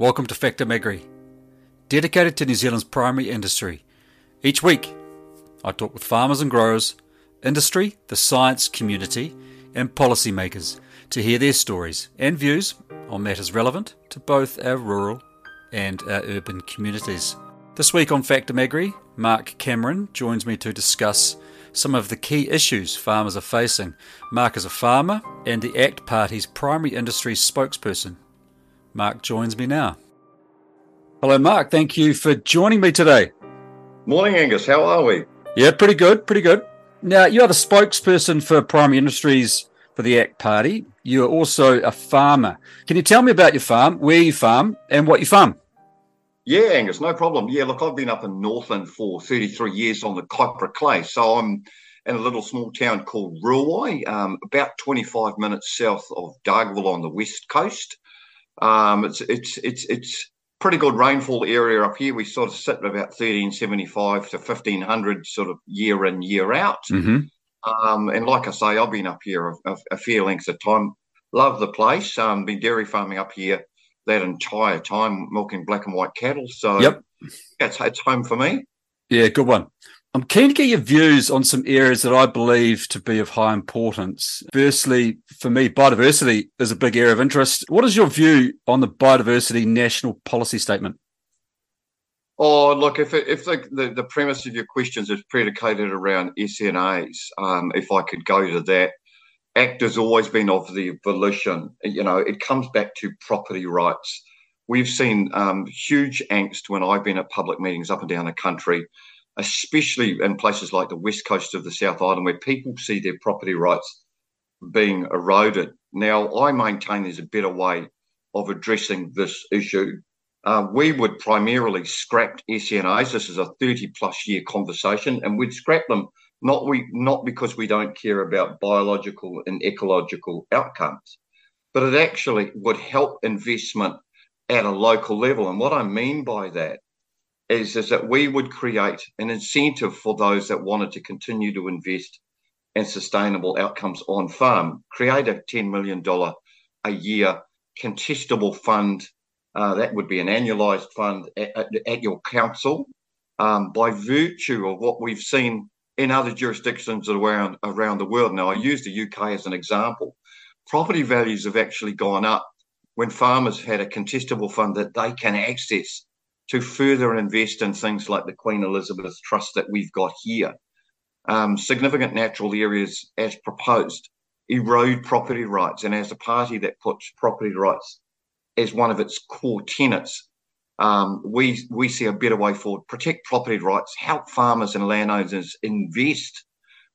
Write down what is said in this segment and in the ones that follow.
Welcome to Factum Agri, dedicated to New Zealand's primary industry. Each week, I talk with farmers and growers, industry, the science community, and policymakers to hear their stories and views on matters relevant to both our rural and our urban communities. This week on Factum Agri, Mark Cameron joins me to discuss some of the key issues farmers are facing. Mark is a farmer and the ACT Party's primary industry spokesperson. Mark joins me now. Hello, Mark. Thank you for joining me today. Morning, Angus. How are we? Yeah, pretty good. Pretty good. Now, you are the spokesperson for Primary Industries for the ACT Party. You are also a farmer. Can you tell me about your farm, where you farm, and what you farm? Yeah, Angus, no problem. Yeah, look, I've been up in Northland for 33 years on the Kaipara Clay. So I'm in a little small town called Ruawai, um, about 25 minutes south of Dargaville on the west coast. Um, it's it's it's it's pretty good rainfall area up here. We sort of sit at about 1375 to 1500 sort of year in, year out. Mm-hmm. Um, and like I say, I've been up here a, a, a fair length of time. Love the place. Um, been dairy farming up here that entire time, milking black and white cattle. So Yep. it's, it's home for me. Yeah, good one. I'm keen to get your views on some areas that I believe to be of high importance. Firstly, for me, biodiversity is a big area of interest. What is your view on the biodiversity national policy statement? Oh, look, if it, if the, the, the premise of your questions is predicated around SNAs, um, if I could go to that, ACT has always been of the volition. You know, it comes back to property rights. We've seen um, huge angst when I've been at public meetings up and down the country, especially in places like the west coast of the South Island, where people see their property rights being eroded. Now, I maintain there's a better way of addressing this issue. Uh, we would primarily scrap SNAs. This is a 30 plus year conversation, and we'd scrap them not we not because we don't care about biological and ecological outcomes, but it actually would help investment at a local level. And what I mean by that is, is that we would create an incentive for those that wanted to continue to invest in sustainable outcomes on farm, create a $10 million a year contestable fund. Uh, that would be an annualized fund at, at, at your council. Um, by virtue of what we've seen in other jurisdictions around around the world. Now, I use the UK as an example. Property values have actually gone up when farmers had a contestable fund that they can access to further invest in things like the Queen Elizabeth Trust that we've got here. Um, significant natural areas, as proposed, erode property rights, and as a party that puts property rights as one of its core tenets, um, we we see a better way forward. Protect property rights, help farmers and landowners invest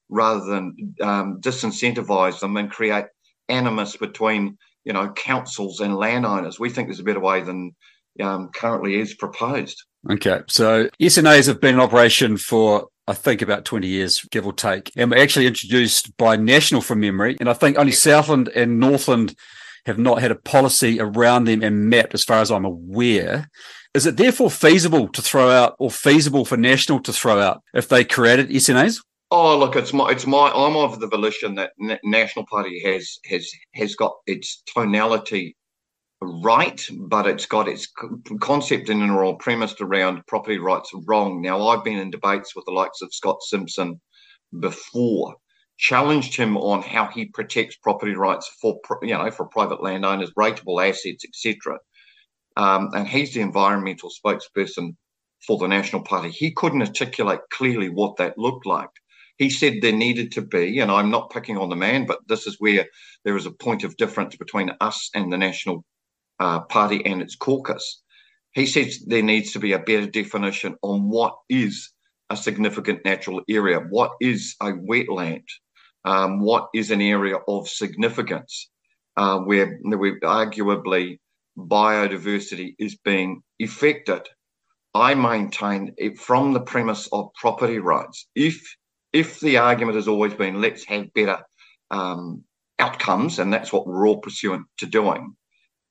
rather than um, disincentivize them and create animus between you know councils and landowners. We think there's a better way than um, currently is proposed. Okay, so SNAs have been in operation for I think about 20 years, give or take, and were actually introduced by National from memory. And I think only Southland and Northland have not had a policy around them and mapped, as far as I'm aware. Is it therefore feasible to throw out, or feasible for National to throw out if they created SNAs? Oh, look, it's my, it's my, I'm of the volition that National Party has has has got its tonality right, but it's got its concept and or premised around property rights wrong. Now, I've been in debates with the likes of Scott Simpson before, challenged him on how he protects property rights for you know for private landowners, rateable assets, etc. Um, and he's the environmental spokesperson for the National Party. He couldn't articulate clearly what that looked like. He said there needed to be, and I'm not picking on the man, but this is where there is a point of difference between us and the National uh, Party and its caucus. He says there needs to be a better definition on what is a significant natural area, what is a wetland, um, what is an area of significance, uh, where, where arguably biodiversity is being affected. I maintain it from the premise of property rights. If if the argument has always been let's have better um, outcomes, and that's what we're all pursuant to doing,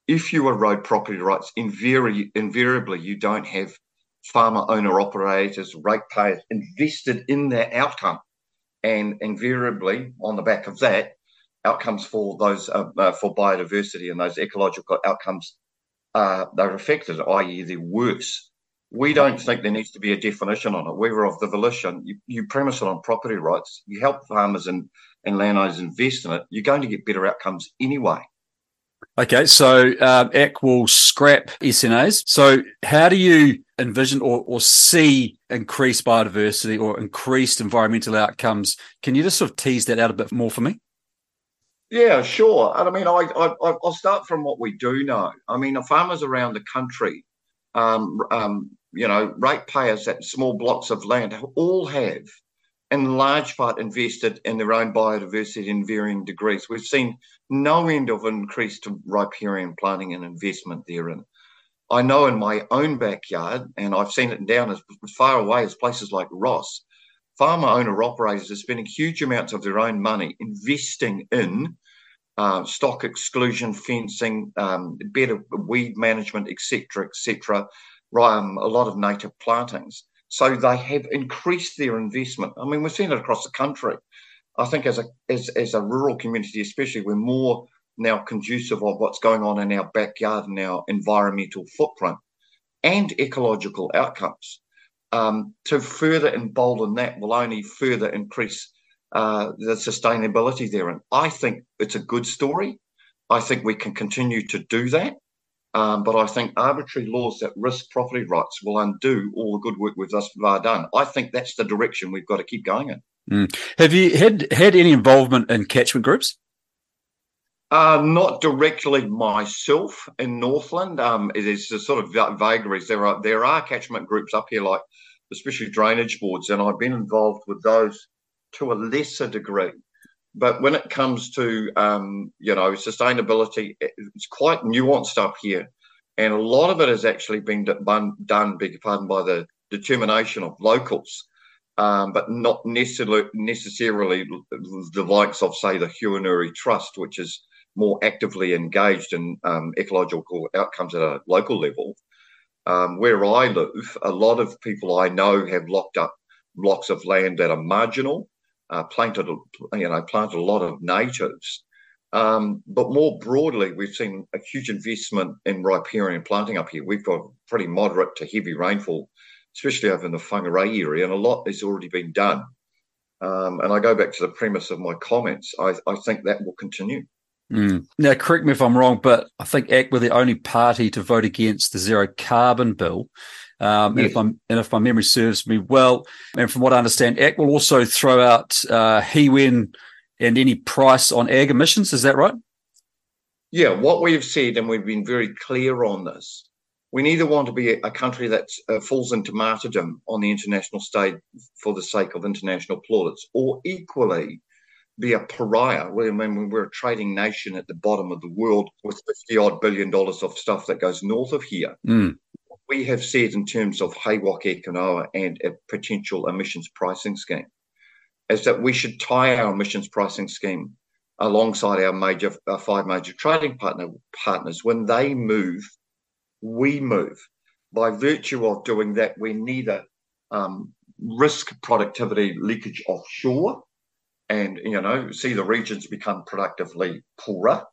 if you erode property rights, invari- invariably you don't have farmer owner operators, ratepayers invested in that outcome. And invariably, on the back of that, outcomes for those uh, uh, for biodiversity and those ecological outcomes uh, they're affected, i.e., they're worse. We don't think there needs to be a definition on it. We were of the volition. You, you premise it on property rights. You help farmers and, and landowners invest in it. You're going to get better outcomes anyway. Okay, so um, ACT will scrap SNAs. So, how do you envision or, or see increased biodiversity or increased environmental outcomes? Can you just sort of tease that out a bit more for me? Yeah, sure. And I mean, I, I I'll start from what we do know. I mean, the farmers around the country, um, um, you know, ratepayers at small blocks of land all have, in large part, invested in their own biodiversity in varying degrees. We've seen no end of increased riparian planting and investment therein. I know in my own backyard, and I've seen it down as far away as places like Ross, farmer owner operators are spending huge amounts of their own money investing in uh, stock exclusion fencing, um, better weed management, etc., etc. Um, a lot of native plantings. So they have increased their investment. I mean, we've seen it across the country. I think as a as, as a rural community, especially, we're more now conducive of what's going on in our backyard and our environmental footprint and ecological outcomes. Um, to further embolden that will only further increase uh, the sustainability there. And I think it's a good story. I think we can continue to do that. Um, but I think arbitrary laws that risk property rights will undo all the good work we've thus far done. I think that's the direction we've got to keep going in. Mm. Have you had had any involvement in catchment groups? Uh, not directly myself in Northland. Um, it is a sort of vagaries. There are there are catchment groups up here, like especially drainage boards, and I've been involved with those to a lesser degree. But when it comes to um, you know sustainability, it's quite nuanced up here, and a lot of it has actually been done, beg your pardon, by the determination of locals, um, but not necessarily necessarily the likes of say the Huanuri Trust, which is more actively engaged in um, ecological outcomes at a local level. Um, where I live, a lot of people I know have locked up blocks of land that are marginal uh, planted, you know, planted a lot of natives. Um, but more broadly, we've seen a huge investment in riparian planting up here. We've got pretty moderate to heavy rainfall, especially over in the Whangarei area, and a lot has already been done. Um, and I go back to the premise of my comments. I, I think that will continue. Mm. Now, correct me if I'm wrong, but I think ACT were the only party to vote against the zero carbon bill. Um, yes. and, if I'm, and if my memory serves me well, and from what I understand, ACT will also throw out uh, HEWEN and any price on ag emissions. Is that right? Yeah, what we have said, and we've been very clear on this, we neither want to be a country that uh, falls into martyrdom on the international stage for the sake of international plaudits, or equally be a pariah. I mean, we're a trading nation at the bottom of the world with 50 odd billion dollars of stuff that goes north of here. Mm we have said in terms of HAWOC Ekanoa and a potential emissions pricing scheme is that we should tie our emissions pricing scheme alongside our major our five major trading partner partners. When they move, we move. By virtue of doing that, we neither um, risk productivity leakage offshore and you know see the regions become productively poorer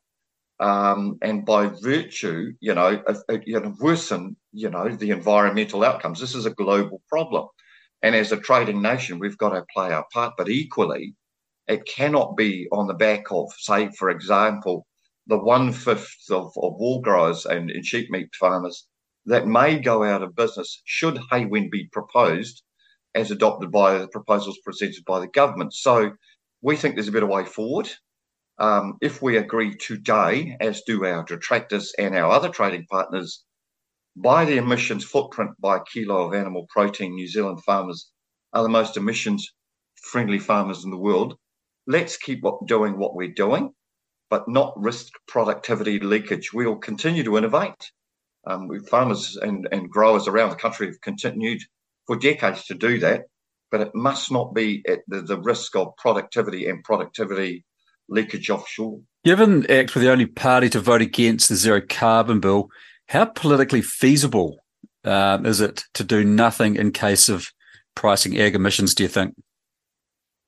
um, and by virtue, you know, you know, worsen, you know, the environmental outcomes. This is a global problem, and as a trading nation, we've got to play our part. But equally, it cannot be on the back of, say, for example, the one fifth of, of wool growers and, and sheep meat farmers that may go out of business should HEWEN be proposed as adopted by the proposals presented by the government. So we think there's a better way forward. Um, if we agree today, as do our detractors and our other trading partners, by the emissions footprint by kilo of animal protein, New Zealand farmers are the most emissions friendly farmers in the world. Let's keep doing what we're doing, but not risk productivity leakage. We'll continue to innovate. Um, farmers and, and growers around the country have continued for decades to do that, but it must not be at the, the risk of productivity and productivity leakage offshore. Given ACT were the only party to vote against the zero carbon bill, how politically feasible um, is it to do nothing in case of pricing ag emissions, do you think?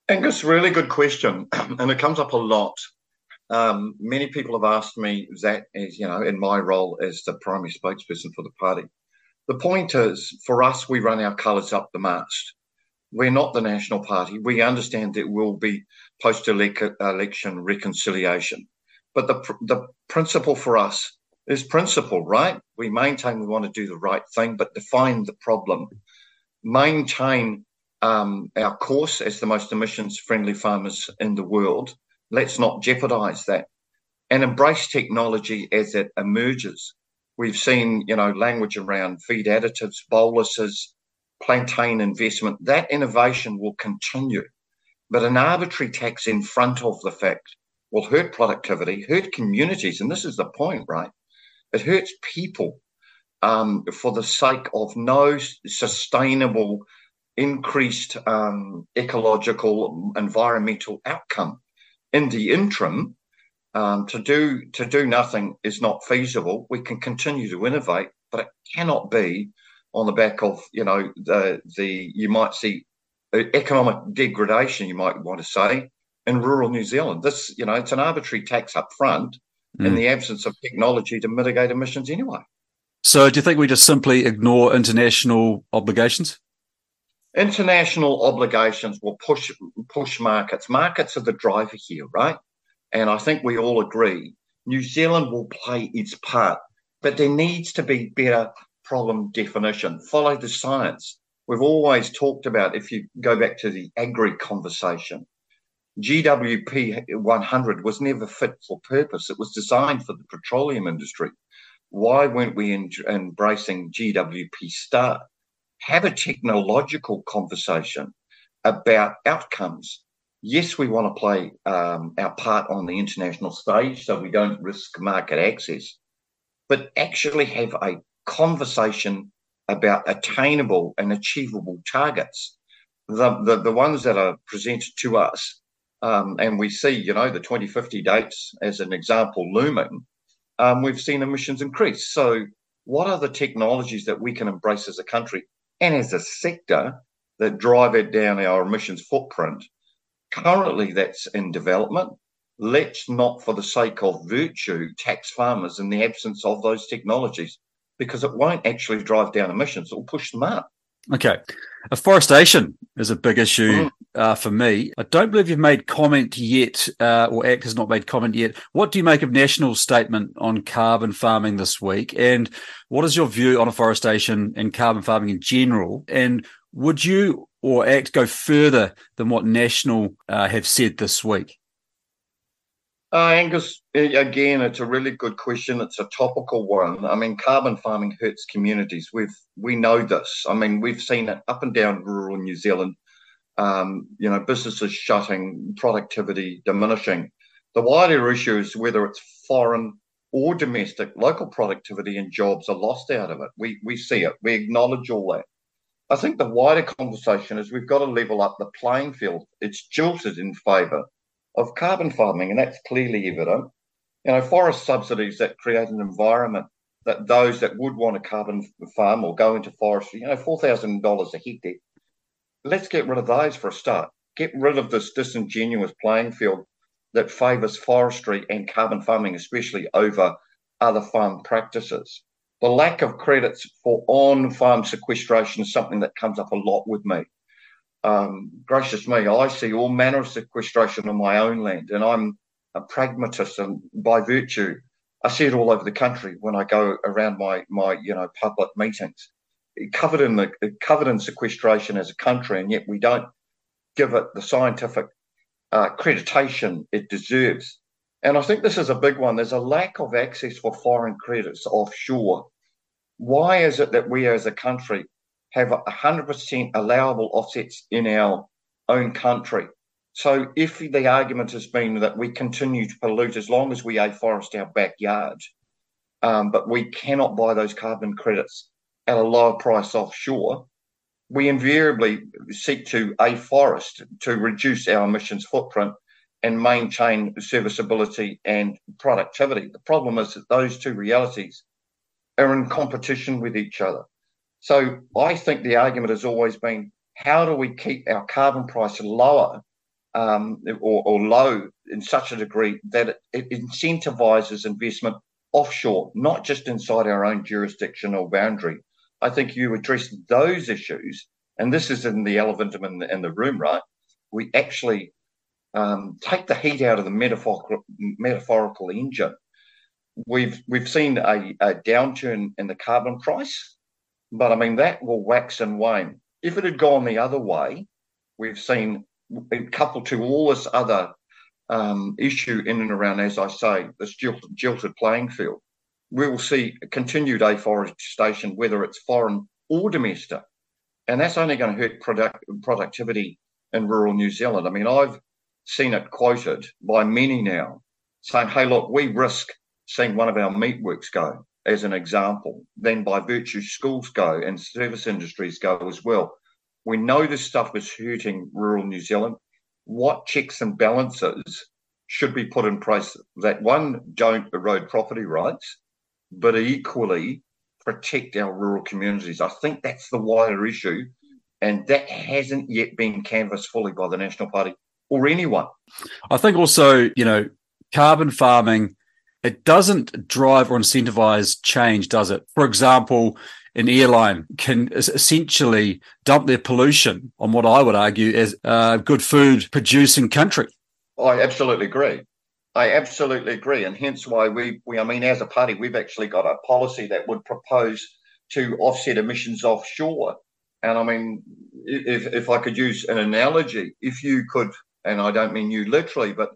Angus, really good question. and it comes up a lot. Um, many people have asked me that, as you know, in my role as the primary spokesperson for the party. The point is, for us, we run our colours up the mast. We're not the National Party. We understand there will be post-election reconciliation, but the the principle for us is principle, right? We maintain we want to do the right thing, but define the problem. Maintain um, our course as the most emissions-friendly farmers in the world. Let's not jeopardize that, and embrace technology as it emerges. We've seen, you know, language around feed additives, boluses, plantain investment. That innovation will continue, but an arbitrary tax in front of the fact will hurt productivity, hurt communities, and this is the point, right? It hurts people um, for the sake of no sustainable, increased um, ecological, environmental outcome. In the interim, um, to do to do nothing is not feasible. We can continue to innovate, but it cannot be on the back of you know the the you might see economic degradation. You might want to say in rural New Zealand. This you know it's an arbitrary tax up front mm. in the absence of technology to mitigate emissions anyway. So, do you think we just simply ignore international obligations? International obligations will push push markets. Markets are the driver here, right? And I think we all agree New Zealand will play its part, but there needs to be better problem definition. Follow the science. We've always talked about, if you go back to the agri conversation, GWP 100 was never fit for purpose. It was designed for the petroleum industry. Why weren't we in, embracing GWP star? Have a technological conversation about outcomes. Yes, we want to play um, our part on the international stage so we don't risk market access, but actually have a conversation about attainable and achievable targets. The, the, the ones that are presented to us um, and we see, you know, the 2050 dates as an example looming, um, we've seen emissions increase. So, what are the technologies that we can embrace as a country and as a sector that drive it down our emissions footprint? Currently, that's in development. Let's not, for the sake of virtue, tax farmers in the absence of those technologies because it won't actually drive down emissions, it will push them up. Okay. Afforestation is a big issue mm. uh, for me. I don't believe you've made comment yet, uh, or ACT has not made comment yet. What do you make of National's statement on carbon farming this week? And what is your view on afforestation and carbon farming in general? And would you or ACT go further than what National uh, have said this week? Uh, Angus, again, it's a really good question. It's a topical one. I mean, carbon farming hurts communities. We've we know this. I mean, we've seen it up and down rural New Zealand. Um, you know, businesses shutting, productivity diminishing. The wider issue is whether it's foreign or domestic, local productivity and jobs are lost out of it. We we see it. We acknowledge all that. I think the wider conversation is we've got to level up the playing field. It's jilted in favour of carbon farming, and that's clearly evident. You know, forest subsidies that create an environment that those that would want a carbon farm or go into forestry, you know, four thousand dollars a hectare. Let's get rid of those for a start. Get rid of this disingenuous playing field that favours forestry and carbon farming, especially over other farm practices. The lack of credits for on-farm sequestration is something that comes up a lot with me um, gracious me, I see all manner of sequestration on my own land, and I'm a pragmatist, and by virtue, I see it all over the country when I go around my my you know public meetings, covered in the covered in sequestration as a country, and yet we don't give it the scientific uh, accreditation it deserves. And I think this is a big one. There's a lack of access for foreign credits offshore. Why is it that we as a country have 100% allowable offsets in our own country. So if the argument has been that we continue to pollute as long as we afforest our backyard, um, but we cannot buy those carbon credits at a lower price offshore, we invariably seek to afforest to reduce our emissions footprint and maintain serviceability and productivity. The problem is that those two realities are in competition with each other. So I think the argument has always been how do we keep our carbon price lower um, or, or, low in such a degree that it, incentivizes investment offshore, not just inside our own jurisdiction or boundary. I think you address those issues, and this is in the elephant in the, in the room, right? We actually um, take the heat out of the metaphorical, metaphorical engine. We've we've seen a, a downturn in the carbon price, but I mean that will wax and wane. If it had gone the other way, we've seen coupled to all this other um, issue in and around, as I say, this jilted, jilted playing field. We will see continued afforestation, whether it's foreign or domestic, and that's only going to hurt product, productivity in rural New Zealand. I mean, I've seen it quoted by many now saying, hey, look, we risk seeing one of our meatworks go as an example, then by virtue schools go and service industries go as well. We know this stuff is hurting rural New Zealand. What checks and balances should be put in place that one, don't erode property rights, but equally protect our rural communities? I think that's the wider issue. And that hasn't yet been canvassed fully by the National Party or anyone. I think also, you know, carbon farming, it doesn't drive or incentivize change, does it? For example, an airline can essentially dump their pollution on what I would argue is a good food producing country. I absolutely agree. I absolutely agree. And hence why we, we, I mean, as a party, we've actually got a policy that would propose to offset emissions offshore. And I mean, if, if I could use an analogy, if you could and I don't mean you literally, but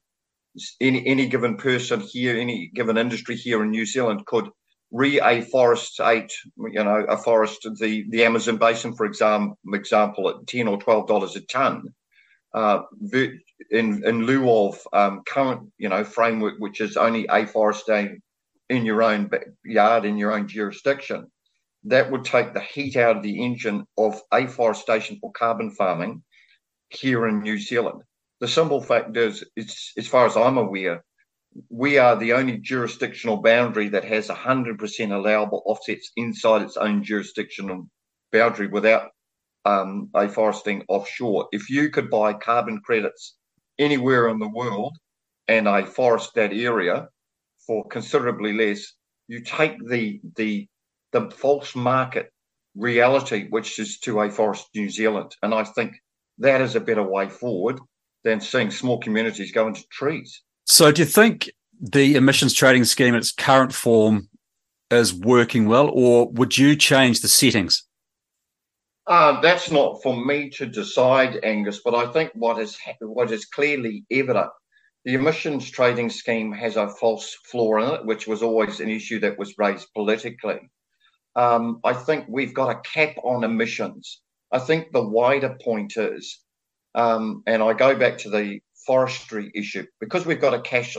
any any given person here, any given industry here in New Zealand could re-afforestate, you know, a forest, the the Amazon basin, for example, example at ten or twelve dollars a ton, uh, in in lieu of um, current, you know, framework which is only afforesting in your own yard in your own jurisdiction. That would take the heat out of the engine of afforestation for carbon farming here in New Zealand the simple fact is, as far as I'm aware, we are the only jurisdictional boundary that has 100% allowable offsets inside its own jurisdictional boundary without um, afforesting offshore. If you could buy carbon credits anywhere in the world and afforest that area for considerably less, you take the the the false market reality, which is to a afforest New Zealand, and I think that is a better way forward than seeing small communities go into trees. So, do you think the emissions trading scheme in its current form is working well, or would you change the settings? Uh, that's not for me to decide, Angus. But I think what is what is clearly evident, the emissions trading scheme has a false flaw in it, which was always an issue that was raised politically. Um, I think we've got a cap on emissions. I think the wider point is um, and I go back to the forestry issue because we've got a cash,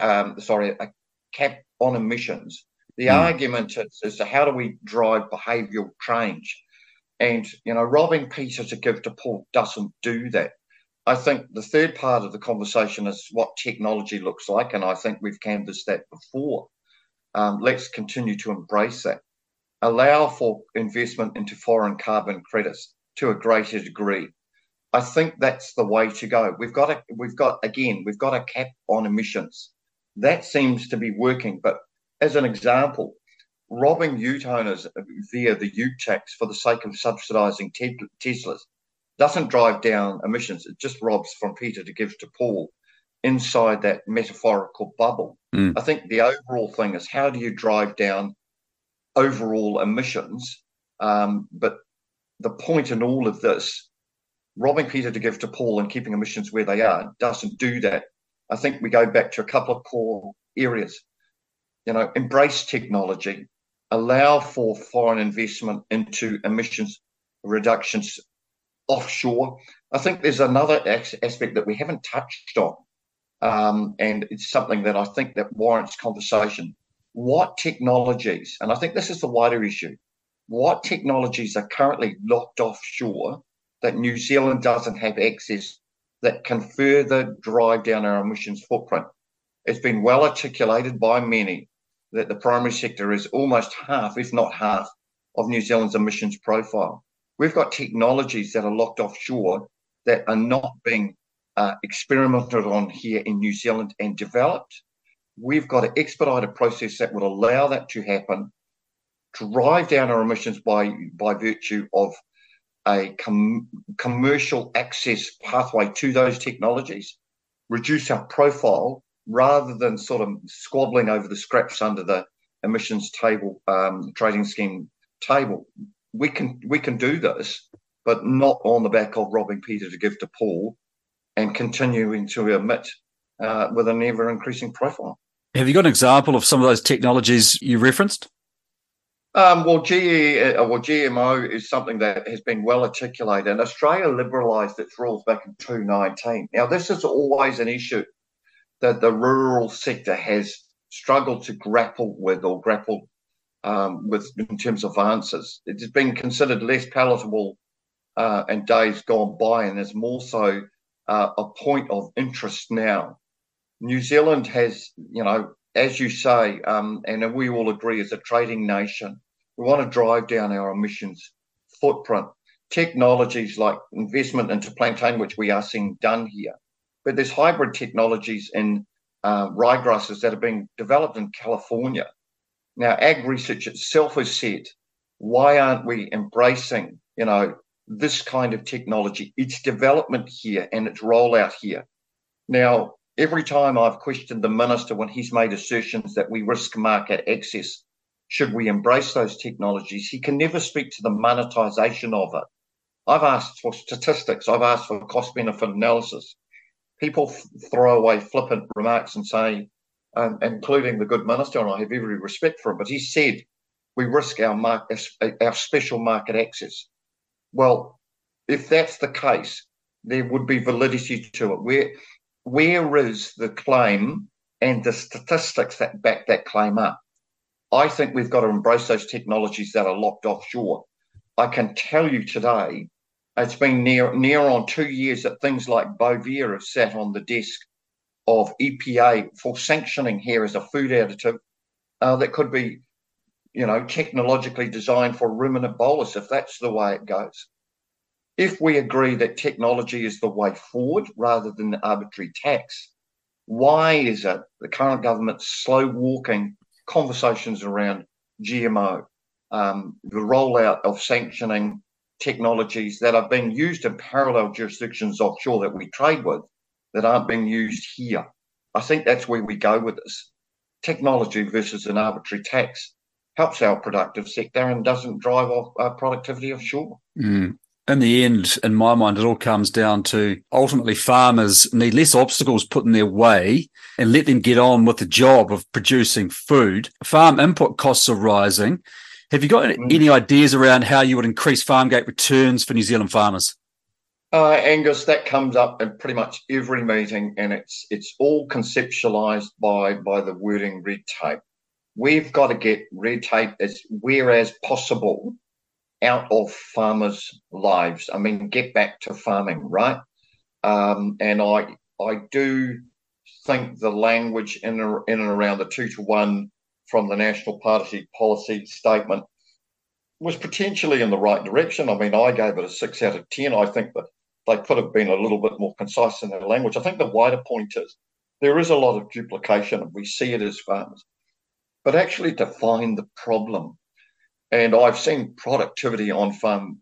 um, sorry, a cap on emissions. The mm. argument is, is to how do we drive behavioural change? And you know, robbing Peter to give to Paul doesn't do that. I think the third part of the conversation is what technology looks like, and I think we've canvassed that before. Um, let's continue to embrace that. Allow for investment into foreign carbon credits to a greater degree. I think that's the way to go. We've got a, we've got again, we've got a cap on emissions. That seems to be working. But as an example, robbing ute owners via the ute tax for the sake of subsidising Teslas doesn't drive down emissions. It just robs from Peter to give to Paul inside that metaphorical bubble. Mm. I think the overall thing is how do you drive down overall emissions? Um, but the point in all of this robbing Peter to give to Paul and keeping emissions where they are doesn't do that. I think we go back to a couple of core areas. You know, embrace technology, allow for foreign investment into emissions reductions offshore. I think there's another aspect that we haven't touched on, um, and it's something that I think that warrants conversation. What technologies, and I think this is the wider issue, what technologies are currently locked offshore that New Zealand doesn't have access that can further drive down our emissions footprint. It's been well articulated by many that the primary sector is almost half, if not half, of New Zealand's emissions profile. We've got technologies that are locked offshore that are not being uh, experimented on here in New Zealand and developed. We've got to expedite a process that would allow that to happen, drive down our emissions by, by virtue of a com- commercial access pathway to those technologies, reduce our profile rather than sort of squabbling over the scraps under the emissions table, um, trading scheme table. We can we can do this, but not on the back of robbing Peter to give to Paul, and continuing to emit uh, with an ever increasing profile. Have you got an example of some of those technologies you referenced? Um, well, GE, uh, well, GMO is something that has been well articulated, and Australia liberalised its rules back in 2019. Now, this is always an issue that the rural sector has struggled to grapple with or grapple um, with in terms of answers. It has been considered less palatable uh, in days gone by, and is more so uh, a point of interest now. New Zealand has, you know, as you say, um, and we all agree, as a trading nation, we want to drive down our emissions footprint. Technologies like investment into plantain, which we are seeing done here, but there's hybrid technologies in uh, ryegrasses that are being developed in California. Now, AgResearch itself has said, why aren't we embracing, you know, this kind of technology, its development here and its rollout here? Now, every time I've questioned the minister when he's made assertions that we risk market access, should we embrace those technologies, he can never speak to the monetization of it. I've asked for statistics, I've asked for cost benefit analysis people f- throw away flippant remarks and say, um, including the good minister, and I have every respect for him, but he said we risk our, our special market access. Well, if that's the case, there would be validity to it. Where where is the claim and the statistics that back that claim up? I think we've got to embrace those technologies that are locked offshore. I can tell you today it's been near near on two years that things like Bovaer have sat on the desk of EPA for sanctioning here as a food additive uh, that could be, you know, technologically designed for ruminant bolus if that's the way it goes. If we agree that technology is the way forward rather than the arbitrary tax, why is it the current government slow walking conversations around GMO, um, the rollout of sanctioning technologies that are being used in parallel jurisdictions offshore that we trade with that aren't being used here. I think that's where we go with this. Technology versus an arbitrary tax helps our productive sector and doesn't drive off uh, productivity offshore. Mm. In the end, in my mind, it all comes down to ultimately farmers need less obstacles put in their way and let them get on with the job of producing food. Farm input costs are rising have you got mm. any ideas around how you would increase farm gate returns for New Zealand farmers? Uh, Angus, that comes up in pretty much every meeting, and it's it's all conceptualised by by the wording red tape. We've got to get red tape as where as possible out of farmers' lives. I mean, get back to farming, right? Um, and I I do think the language in in and around the two to one from the National Party policy statement was potentially in the right direction. I mean, I gave it a six out of 10. I think that they could have been a little bit more concise in their language. I think the wider point is there is a lot of duplication, and we see it as farmers, but actually define the problem. And I've seen productivity on farm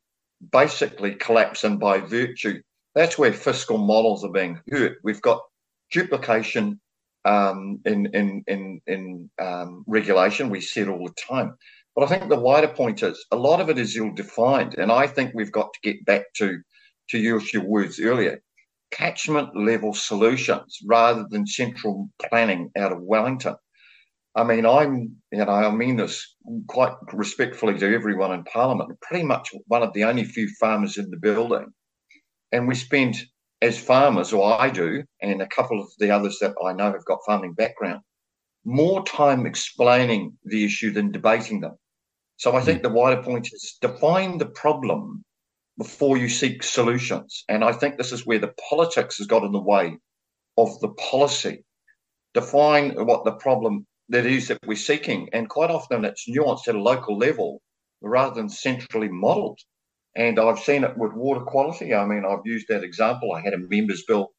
basically collapsing by virtue. That's where fiscal models are being hurt. We've got duplication um, in in in, in um, regulation. We see it all the time. But I think the wider point is a lot of it is ill-defined, and I think we've got to get back to to use your words earlier, catchment level solutions rather than central planning out of Wellington. I mean, I'm, you know, I mean this quite respectfully to everyone in Parliament, pretty much one of the only few farmers in the building. And we spend as farmers, or I do, and a couple of the others that I know have got farming background, more time explaining the issue than debating them. So I think hmm. the wider point is define the problem before you seek solutions. And I think this is where the politics has got in the way of the policy. Define what the problem that is that we're seeking. And quite often it's nuanced at a local level rather than centrally modelled. And I've seen it with water quality. I mean, I've used that example. I had a members bill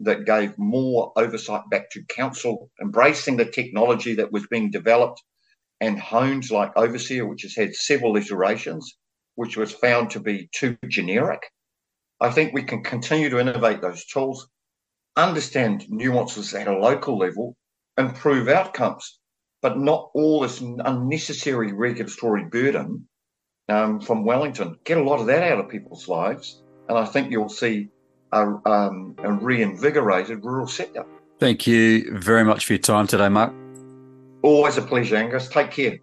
that gave more oversight back to council, embracing the technology that was being developed, and hones like Overseer, which has had several iterations, which was found to be too generic. I think we can continue to innovate those tools, understand nuances at a local level, improve outcomes, but not all this unnecessary regulatory burden um, from Wellington. Get a lot of that out of people's lives, and I think you'll see a, um, a reinvigorated rural sector. Thank you very much for your time today, Mark. Always a pleasure, Angus. Take care.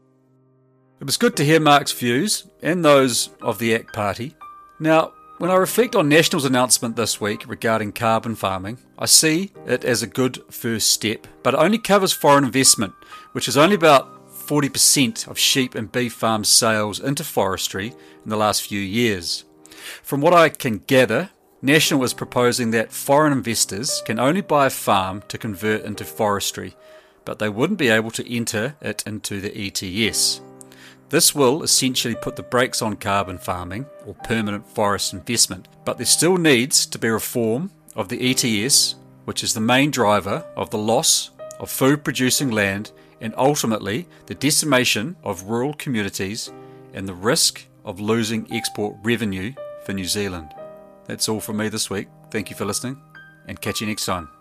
It was good to hear Mark's views and those of the ACT Party. Now, when I reflect on National's announcement this week regarding carbon farming, I see it as a good first step, but it only covers foreign investment, which is only about 40% of sheep and beef farm sales into forestry in the last few years. From what I can gather, National is proposing that foreign investors can only buy a farm to convert into forestry, but they wouldn't be able to enter it into the ETS. This will essentially put the brakes on carbon farming or permanent forest investment, but there still needs to be reform of the ETS, which is the main driver of the loss of food producing land and ultimately the decimation of rural communities and the risk of losing export revenue for New Zealand. That's all from me this week. Thank you for listening and catch you next time.